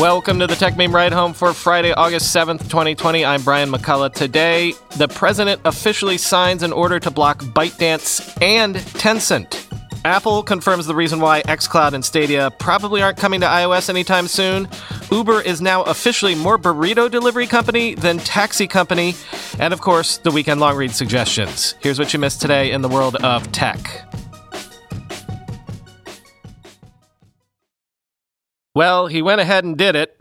Welcome to the Techmeme Ride Home for Friday, August 7th, 2020. I'm Brian McCullough. Today, the president officially signs an order to block ByteDance and Tencent. Apple confirms the reason why xCloud and Stadia probably aren't coming to iOS anytime soon. Uber is now officially more burrito delivery company than taxi company. And of course, the weekend long read suggestions. Here's what you missed today in the world of tech. Well, he went ahead and did it.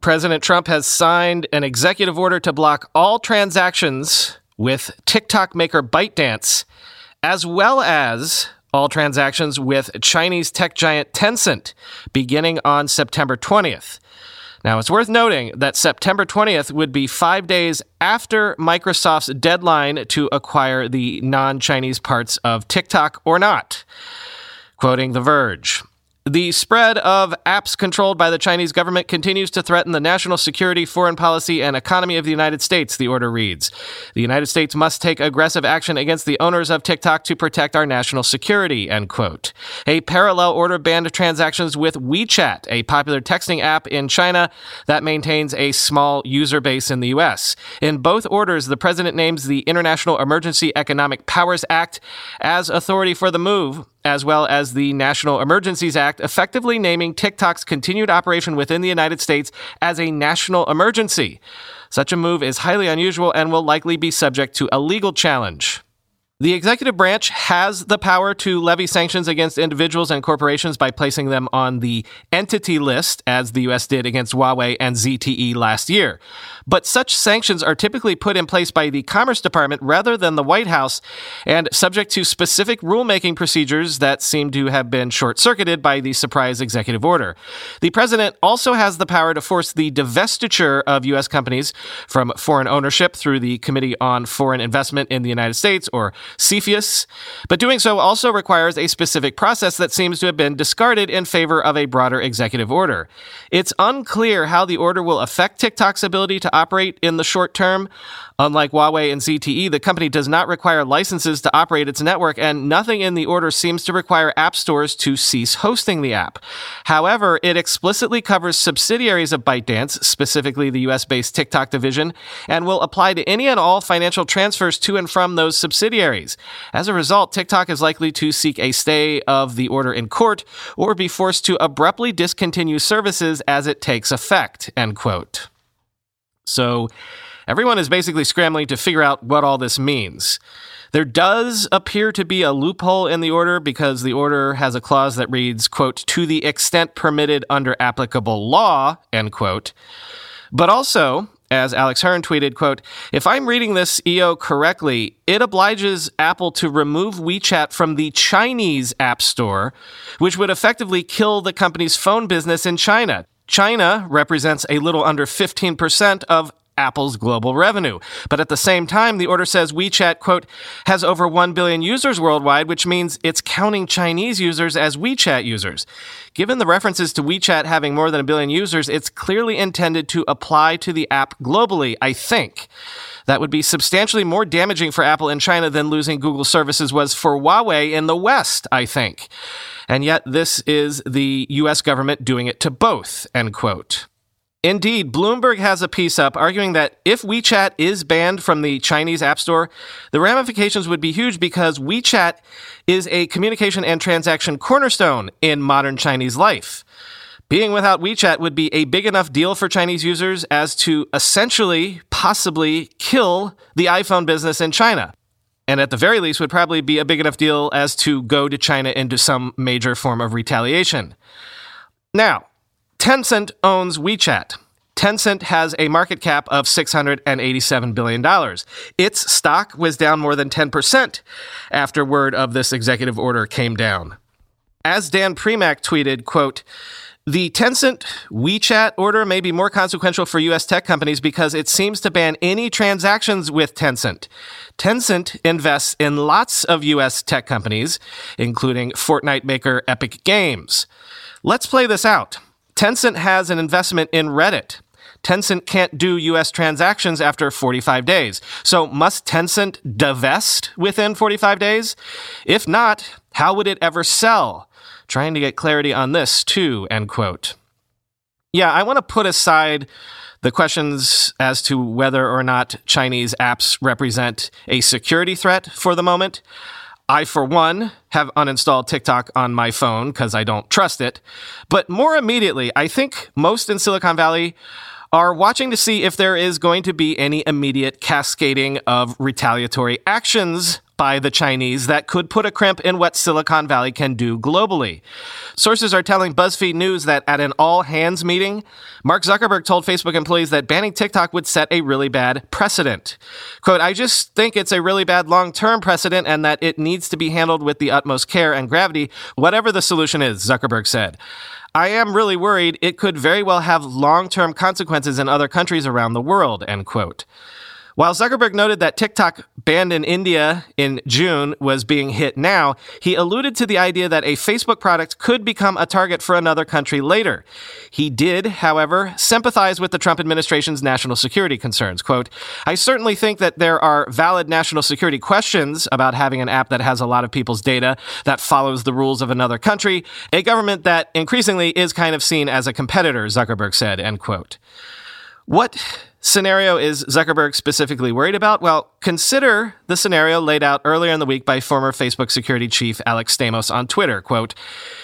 President Trump has signed an executive order to block all transactions with TikTok maker ByteDance, as well as all transactions with Chinese tech giant Tencent, beginning on September 20th. Now, it's worth noting that September 20th would be five days after Microsoft's deadline to acquire the non Chinese parts of TikTok or not. Quoting The Verge. The spread of apps controlled by the Chinese government continues to threaten the national security, foreign policy, and economy of the United States, the order reads. The United States must take aggressive action against the owners of TikTok to protect our national security, end quote. A parallel order banned transactions with WeChat, a popular texting app in China that maintains a small user base in the U.S. In both orders, the president names the International Emergency Economic Powers Act as authority for the move, as well as the National Emergencies Act, effectively naming TikTok's continued operation within the United States as a national emergency. Such a move is highly unusual and will likely be subject to a legal challenge. The executive branch has the power to levy sanctions against individuals and corporations by placing them on the entity list, as the U.S. did against Huawei and ZTE last year. But such sanctions are typically put in place by the Commerce Department rather than the White House and subject to specific rulemaking procedures that seem to have been short circuited by the surprise executive order. The president also has the power to force the divestiture of U.S. companies from foreign ownership through the Committee on Foreign Investment in the United States, or CFIUS, but doing so also requires a specific process that seems to have been discarded in favor of a broader executive order. It's unclear how the order will affect TikTok's ability to operate in the short term. Unlike Huawei and ZTE, the company does not require licenses to operate its network, and nothing in the order seems to require app stores to cease hosting the app. However, it explicitly covers subsidiaries of ByteDance, specifically the US based TikTok division, and will apply to any and all financial transfers to and from those subsidiaries. As a result, TikTok is likely to seek a stay of the order in court or be forced to abruptly discontinue services as it takes effect. End quote. So, Everyone is basically scrambling to figure out what all this means. There does appear to be a loophole in the order because the order has a clause that reads, quote, to the extent permitted under applicable law, end quote. But also, as Alex Hern tweeted, quote, if I'm reading this EO correctly, it obliges Apple to remove WeChat from the Chinese App Store, which would effectively kill the company's phone business in China. China represents a little under 15% of Apple's global revenue. But at the same time, the order says WeChat, quote, has over 1 billion users worldwide, which means it's counting Chinese users as WeChat users. Given the references to WeChat having more than a billion users, it's clearly intended to apply to the app globally, I think. That would be substantially more damaging for Apple in China than losing Google services was for Huawei in the West, I think. And yet, this is the US government doing it to both, end quote. Indeed, Bloomberg has a piece up arguing that if WeChat is banned from the Chinese App Store, the ramifications would be huge because WeChat is a communication and transaction cornerstone in modern Chinese life. Being without WeChat would be a big enough deal for Chinese users as to essentially, possibly kill the iPhone business in China. And at the very least, would probably be a big enough deal as to go to China into some major form of retaliation. Now, Tencent owns WeChat. Tencent has a market cap of $687 billion. Its stock was down more than 10% after word of this executive order came down. As Dan Primack tweeted, quote, the Tencent WeChat order may be more consequential for US tech companies because it seems to ban any transactions with Tencent. Tencent invests in lots of US tech companies, including Fortnite maker Epic Games. Let's play this out. Tencent has an investment in Reddit. Tencent can't do US transactions after 45 days. So must Tencent divest within 45 days? If not, how would it ever sell? trying to get clarity on this too, end quote. Yeah, I want to put aside the questions as to whether or not Chinese apps represent a security threat for the moment. I, for one, have uninstalled TikTok on my phone because I don't trust it. But more immediately, I think most in Silicon Valley are watching to see if there is going to be any immediate cascading of retaliatory actions by the Chinese that could put a crimp in what Silicon Valley can do globally. Sources are telling BuzzFeed News that at an all hands meeting, Mark Zuckerberg told Facebook employees that banning TikTok would set a really bad precedent. Quote, I just think it's a really bad long term precedent and that it needs to be handled with the utmost care and gravity, whatever the solution is, Zuckerberg said. I am really worried it could very well have long term consequences in other countries around the world, end quote. While Zuckerberg noted that TikTok, banned in India in June, was being hit now, he alluded to the idea that a Facebook product could become a target for another country later. He did, however, sympathize with the Trump administration's national security concerns. Quote, I certainly think that there are valid national security questions about having an app that has a lot of people's data that follows the rules of another country, a government that increasingly is kind of seen as a competitor, Zuckerberg said, end quote. What scenario is Zuckerberg specifically worried about? Well, consider the scenario laid out earlier in the week by former Facebook security chief Alex Stamos on Twitter. Quote,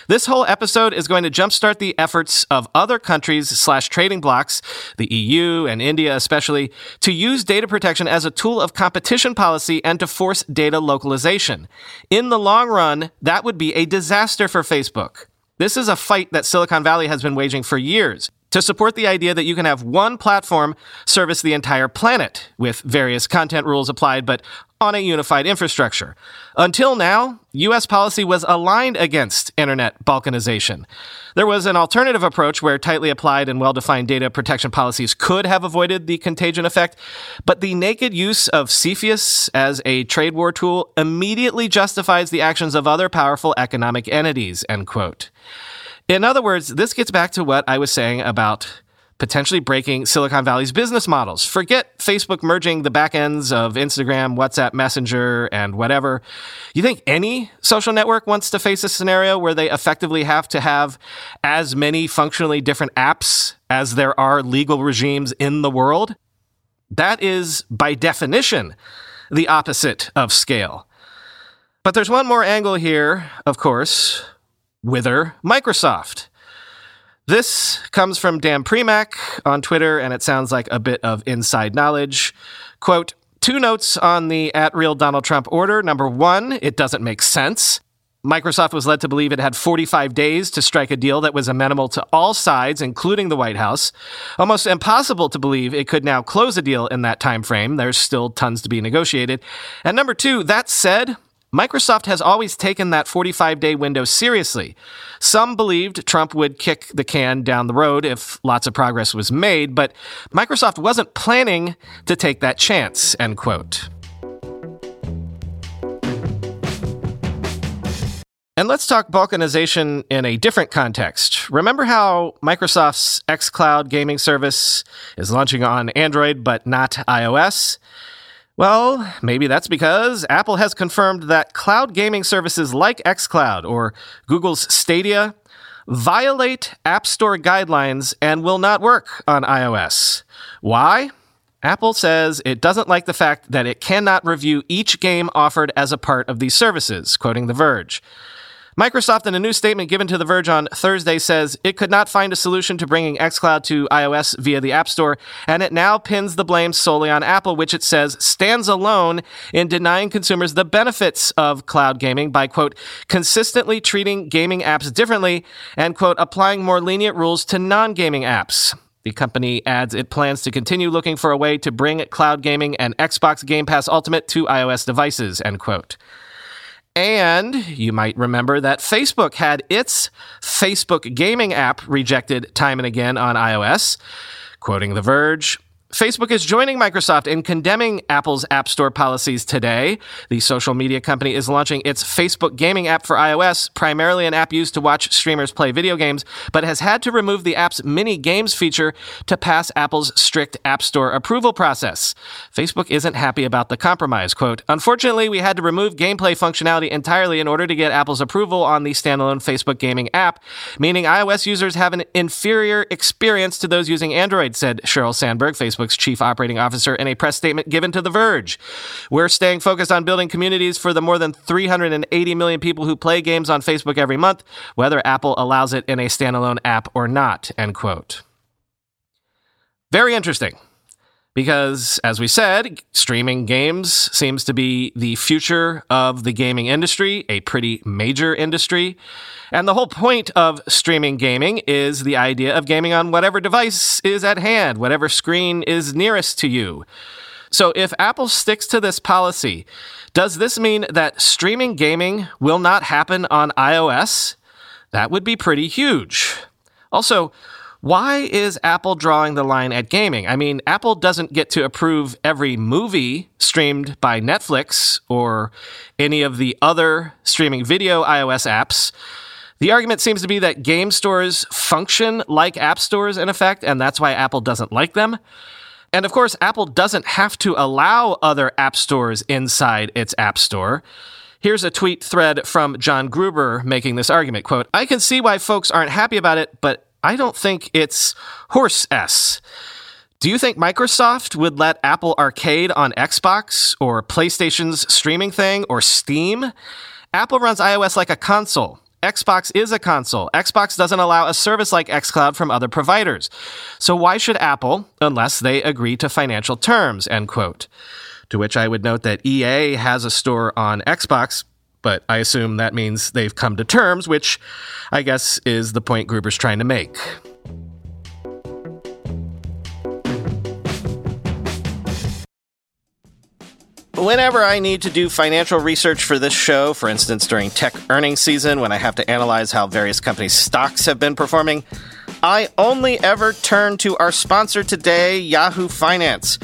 this whole episode is going to jumpstart the efforts of other countries slash trading blocs, the EU and India especially, to use data protection as a tool of competition policy and to force data localization. In the long run, that would be a disaster for Facebook. This is a fight that Silicon Valley has been waging for years to support the idea that you can have one platform service the entire planet with various content rules applied, but on a unified infrastructure. Until now, US policy was aligned against internet balkanization. There was an alternative approach where tightly applied and well defined data protection policies could have avoided the contagion effect, but the naked use of CFIUS as a trade war tool immediately justifies the actions of other powerful economic entities, end quote. In other words, this gets back to what I was saying about potentially breaking Silicon Valley's business models. Forget Facebook merging the backends of Instagram, WhatsApp, Messenger, and whatever. You think any social network wants to face a scenario where they effectively have to have as many functionally different apps as there are legal regimes in the world? That is, by definition, the opposite of scale. But there's one more angle here, of course, whither Microsoft. This comes from Dan Primack on Twitter, and it sounds like a bit of inside knowledge. Quote, Two notes on the at real Donald Trump order. Number one, it doesn't make sense. Microsoft was led to believe it had 45 days to strike a deal that was amenable to all sides, including the White House. Almost impossible to believe it could now close a deal in that time frame. There's still tons to be negotiated. And number two, that said, Microsoft has always taken that 45 day window seriously. Some believed Trump would kick the can down the road if lots of progress was made, but Microsoft wasn't planning to take that chance, end quote. And let's talk balkanization in a different context. Remember how Microsoft's xCloud gaming service is launching on Android but not iOS? Well, maybe that's because Apple has confirmed that cloud gaming services like xCloud or Google's Stadia violate App Store guidelines and will not work on iOS. Why? Apple says it doesn't like the fact that it cannot review each game offered as a part of these services, quoting The Verge. Microsoft, in a new statement given to The Verge on Thursday, says it could not find a solution to bringing xCloud to iOS via the App Store, and it now pins the blame solely on Apple, which it says stands alone in denying consumers the benefits of cloud gaming by, quote, consistently treating gaming apps differently and, quote, applying more lenient rules to non gaming apps. The company adds it plans to continue looking for a way to bring cloud gaming and Xbox Game Pass Ultimate to iOS devices, end quote. And you might remember that Facebook had its Facebook gaming app rejected time and again on iOS. Quoting The Verge, Facebook is joining Microsoft in condemning Apple's App Store policies today. The social media company is launching its Facebook gaming app for iOS, primarily an app used to watch streamers play video games, but has had to remove the app's mini games feature to pass Apple's strict App Store approval process. Facebook isn't happy about the compromise. Quote, Unfortunately, we had to remove gameplay functionality entirely in order to get Apple's approval on the standalone Facebook gaming app, meaning iOS users have an inferior experience to those using Android, said Sheryl Sandberg, Facebook Facebook's chief operating officer, in a press statement given to The Verge. We're staying focused on building communities for the more than 380 million people who play games on Facebook every month, whether Apple allows it in a standalone app or not. End quote. Very interesting. Because, as we said, streaming games seems to be the future of the gaming industry, a pretty major industry. And the whole point of streaming gaming is the idea of gaming on whatever device is at hand, whatever screen is nearest to you. So, if Apple sticks to this policy, does this mean that streaming gaming will not happen on iOS? That would be pretty huge. Also, why is Apple drawing the line at gaming? I mean, Apple doesn't get to approve every movie streamed by Netflix or any of the other streaming video iOS apps. The argument seems to be that game stores function like app stores in effect, and that's why Apple doesn't like them. And of course, Apple doesn't have to allow other app stores inside its app store. Here's a tweet thread from John Gruber making this argument. Quote, I can see why folks aren't happy about it, but I don't think it's horse S. Do you think Microsoft would let Apple Arcade on Xbox or PlayStation's streaming thing or Steam? Apple runs iOS like a console. Xbox is a console. Xbox doesn't allow a service like xCloud from other providers. So why should Apple, unless they agree to financial terms, end quote. To which I would note that EA has a store on Xbox, but I assume that means they've come to terms, which I guess is the point Gruber's trying to make. Whenever I need to do financial research for this show, for instance during tech earnings season when I have to analyze how various companies' stocks have been performing, I only ever turn to our sponsor today, Yahoo Finance.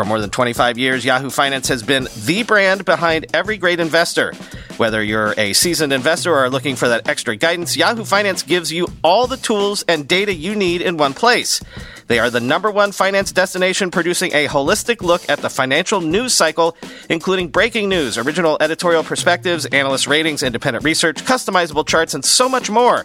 For more than 25 years, Yahoo Finance has been the brand behind every great investor. Whether you're a seasoned investor or are looking for that extra guidance, Yahoo Finance gives you all the tools and data you need in one place. They are the number one finance destination producing a holistic look at the financial news cycle, including breaking news, original editorial perspectives, analyst ratings, independent research, customizable charts, and so much more.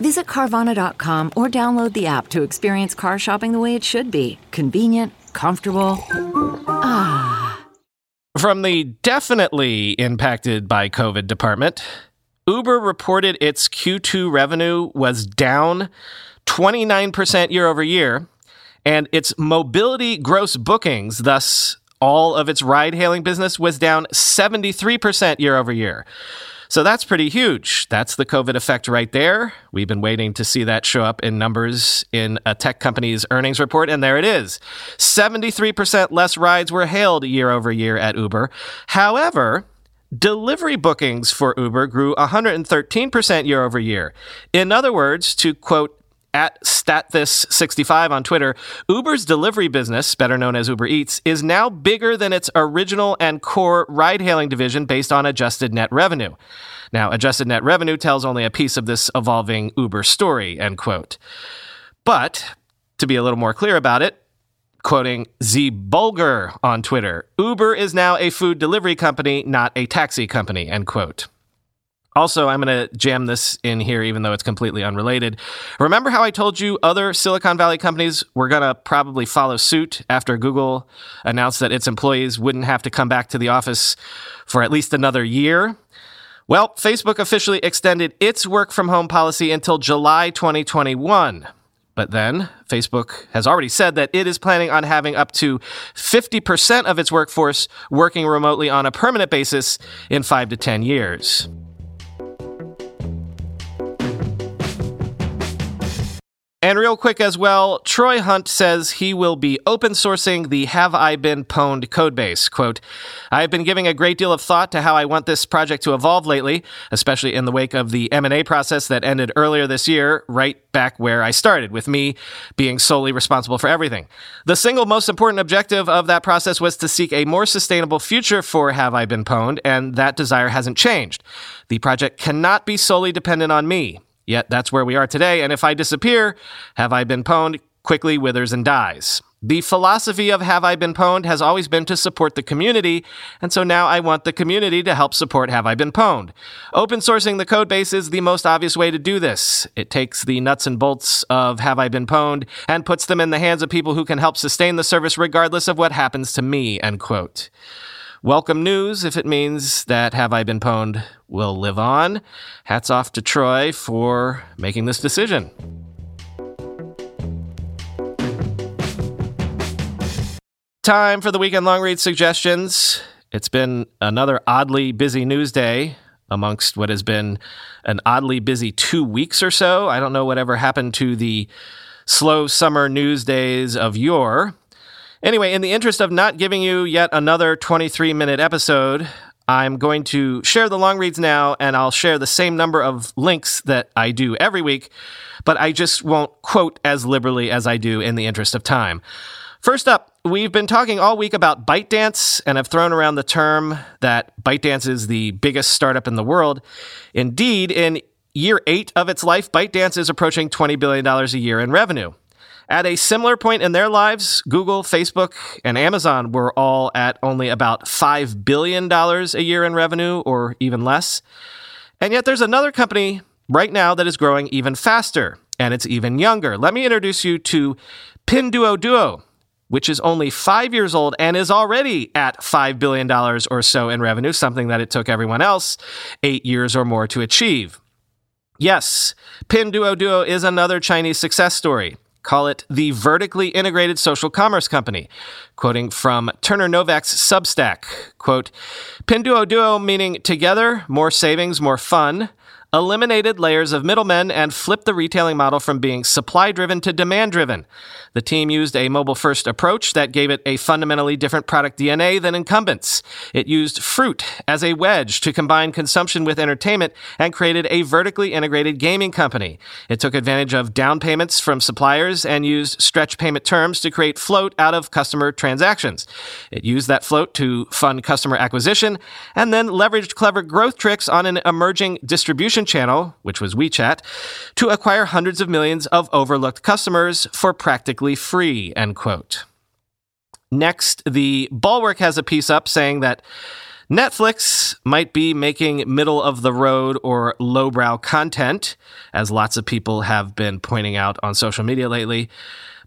Visit Carvana.com or download the app to experience car shopping the way it should be convenient, comfortable. Ah. From the definitely impacted by COVID department, Uber reported its Q2 revenue was down 29% year over year, and its mobility gross bookings, thus all of its ride hailing business, was down 73% year over year. So that's pretty huge. That's the COVID effect right there. We've been waiting to see that show up in numbers in a tech company's earnings report, and there it is. 73% less rides were hailed year over year at Uber. However, Delivery bookings for Uber grew 113% year over year. In other words, to quote, at StatThis65 on Twitter, Uber's delivery business, better known as Uber Eats, is now bigger than its original and core ride hailing division based on adjusted net revenue. Now, adjusted net revenue tells only a piece of this evolving Uber story, end quote. But to be a little more clear about it, quoting Z Bulger on Twitter, Uber is now a food delivery company, not a taxi company, end quote. Also, I'm going to jam this in here, even though it's completely unrelated. Remember how I told you other Silicon Valley companies were going to probably follow suit after Google announced that its employees wouldn't have to come back to the office for at least another year? Well, Facebook officially extended its work from home policy until July 2021. But then, Facebook has already said that it is planning on having up to 50% of its workforce working remotely on a permanent basis in five to 10 years. And real quick as well, Troy Hunt says he will be open sourcing the Have I Been Pwned codebase. Quote, I have been giving a great deal of thought to how I want this project to evolve lately, especially in the wake of the M&A process that ended earlier this year, right back where I started, with me being solely responsible for everything. The single most important objective of that process was to seek a more sustainable future for Have I Been Pwned, and that desire hasn't changed. The project cannot be solely dependent on me. Yet that's where we are today, and if I disappear, have I been pwned, quickly withers and dies. The philosophy of Have I Been Pwned has always been to support the community, and so now I want the community to help support Have I Been Pwned. Open sourcing the code base is the most obvious way to do this. It takes the nuts and bolts of Have I Been Pwned and puts them in the hands of people who can help sustain the service regardless of what happens to me, end quote. Welcome news if it means that Have I Been Pwned will live on. Hats off to Troy for making this decision. Time for the weekend long read suggestions. It's been another oddly busy news day amongst what has been an oddly busy two weeks or so. I don't know whatever happened to the slow summer news days of yore. Anyway, in the interest of not giving you yet another 23 minute episode, I'm going to share the long reads now, and I'll share the same number of links that I do every week, but I just won't quote as liberally as I do in the interest of time. First up, we've been talking all week about ByteDance and have thrown around the term that ByteDance is the biggest startup in the world. Indeed, in year eight of its life, ByteDance is approaching $20 billion a year in revenue. At a similar point in their lives, Google, Facebook, and Amazon were all at only about $5 billion a year in revenue or even less. And yet there's another company right now that is growing even faster and it's even younger. Let me introduce you to Pinduoduo, which is only five years old and is already at $5 billion or so in revenue, something that it took everyone else eight years or more to achieve. Yes, Pinduoduo is another Chinese success story. Call it the vertically integrated social commerce company. Quoting from Turner Novak's Substack, quote, Pinduoduo meaning together, more savings, more fun, eliminated layers of middlemen and flipped the retailing model from being supply driven to demand driven. The team used a mobile first approach that gave it a fundamentally different product DNA than incumbents. It used fruit as a wedge to combine consumption with entertainment and created a vertically integrated gaming company. It took advantage of down payments from suppliers and used stretch payment terms to create float out of customer transactions. It used that float to fund customer acquisition and then leveraged clever growth tricks on an emerging distribution channel, which was WeChat, to acquire hundreds of millions of overlooked customers for practically free, end quote. Next, the Bulwark has a piece up saying that Netflix might be making middle of the road or lowbrow content, as lots of people have been pointing out on social media lately.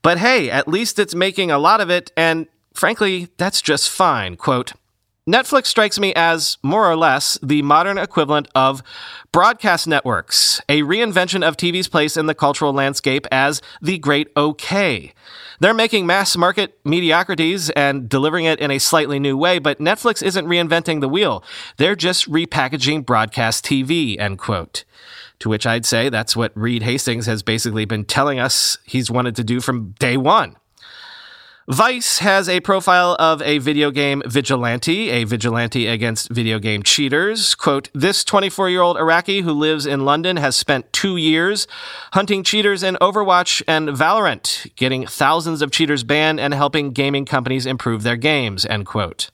But hey, at least it's making a lot of it, and frankly, that's just fine. Quote, Netflix strikes me as, more or less, the modern equivalent of broadcast networks, a reinvention of TV's place in the cultural landscape as the great okay. They're making mass market mediocrities and delivering it in a slightly new way, but Netflix isn't reinventing the wheel. They're just repackaging broadcast TV, end quote. To which I'd say that's what Reed Hastings has basically been telling us he's wanted to do from day one. Vice has a profile of a video game vigilante, a vigilante against video game cheaters. Quote, this 24 year old Iraqi who lives in London has spent two years hunting cheaters in Overwatch and Valorant, getting thousands of cheaters banned and helping gaming companies improve their games, end quote.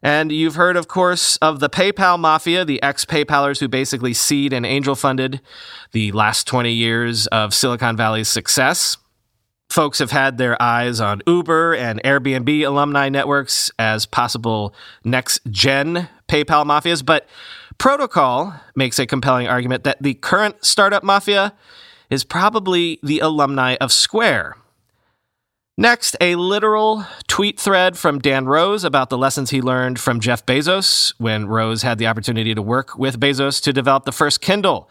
And you've heard, of course, of the PayPal mafia, the ex PayPalers who basically seed and angel funded the last 20 years of Silicon Valley's success folks have had their eyes on Uber and Airbnb alumni networks as possible next gen PayPal mafias, but Protocol makes a compelling argument that the current startup mafia is probably the alumni of Square. Next, a literal tweet thread from Dan Rose about the lessons he learned from Jeff Bezos when Rose had the opportunity to work with Bezos to develop the first Kindle.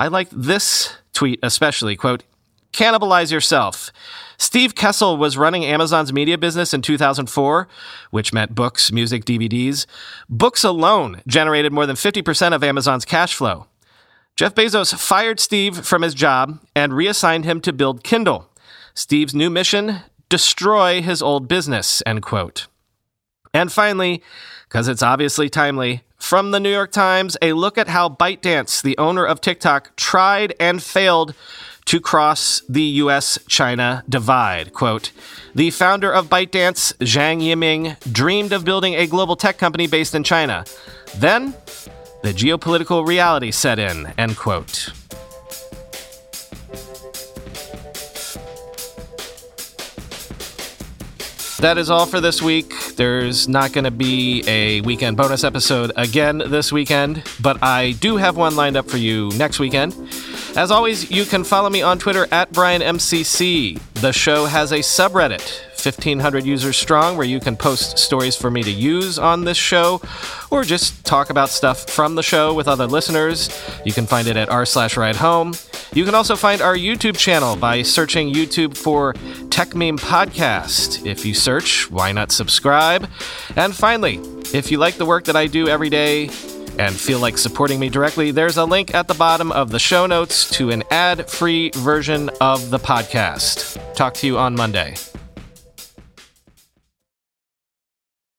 I like this tweet especially. Quote, cannibalize yourself. Steve Kessel was running Amazon's media business in 2004, which meant books, music, DVDs. Books alone generated more than 50% of Amazon's cash flow. Jeff Bezos fired Steve from his job and reassigned him to build Kindle. Steve's new mission destroy his old business, end quote. And finally, because it's obviously timely, from the New York Times, a look at how ByteDance, the owner of TikTok, tried and failed to cross the US China divide. Quote The founder of ByteDance, Zhang Yiming, dreamed of building a global tech company based in China. Then, the geopolitical reality set in. End quote. That is all for this week. There's not going to be a weekend bonus episode again this weekend, but I do have one lined up for you next weekend. As always, you can follow me on Twitter at BrianMCC. The show has a subreddit, 1,500 users strong, where you can post stories for me to use on this show or just talk about stuff from the show with other listeners. You can find it at r slash ride home. You can also find our YouTube channel by searching YouTube for Techmeme Podcast. If you search, why not subscribe? And finally, if you like the work that I do every day and feel like supporting me directly, there's a link at the bottom of the show notes to an ad free version of the podcast. Talk to you on Monday.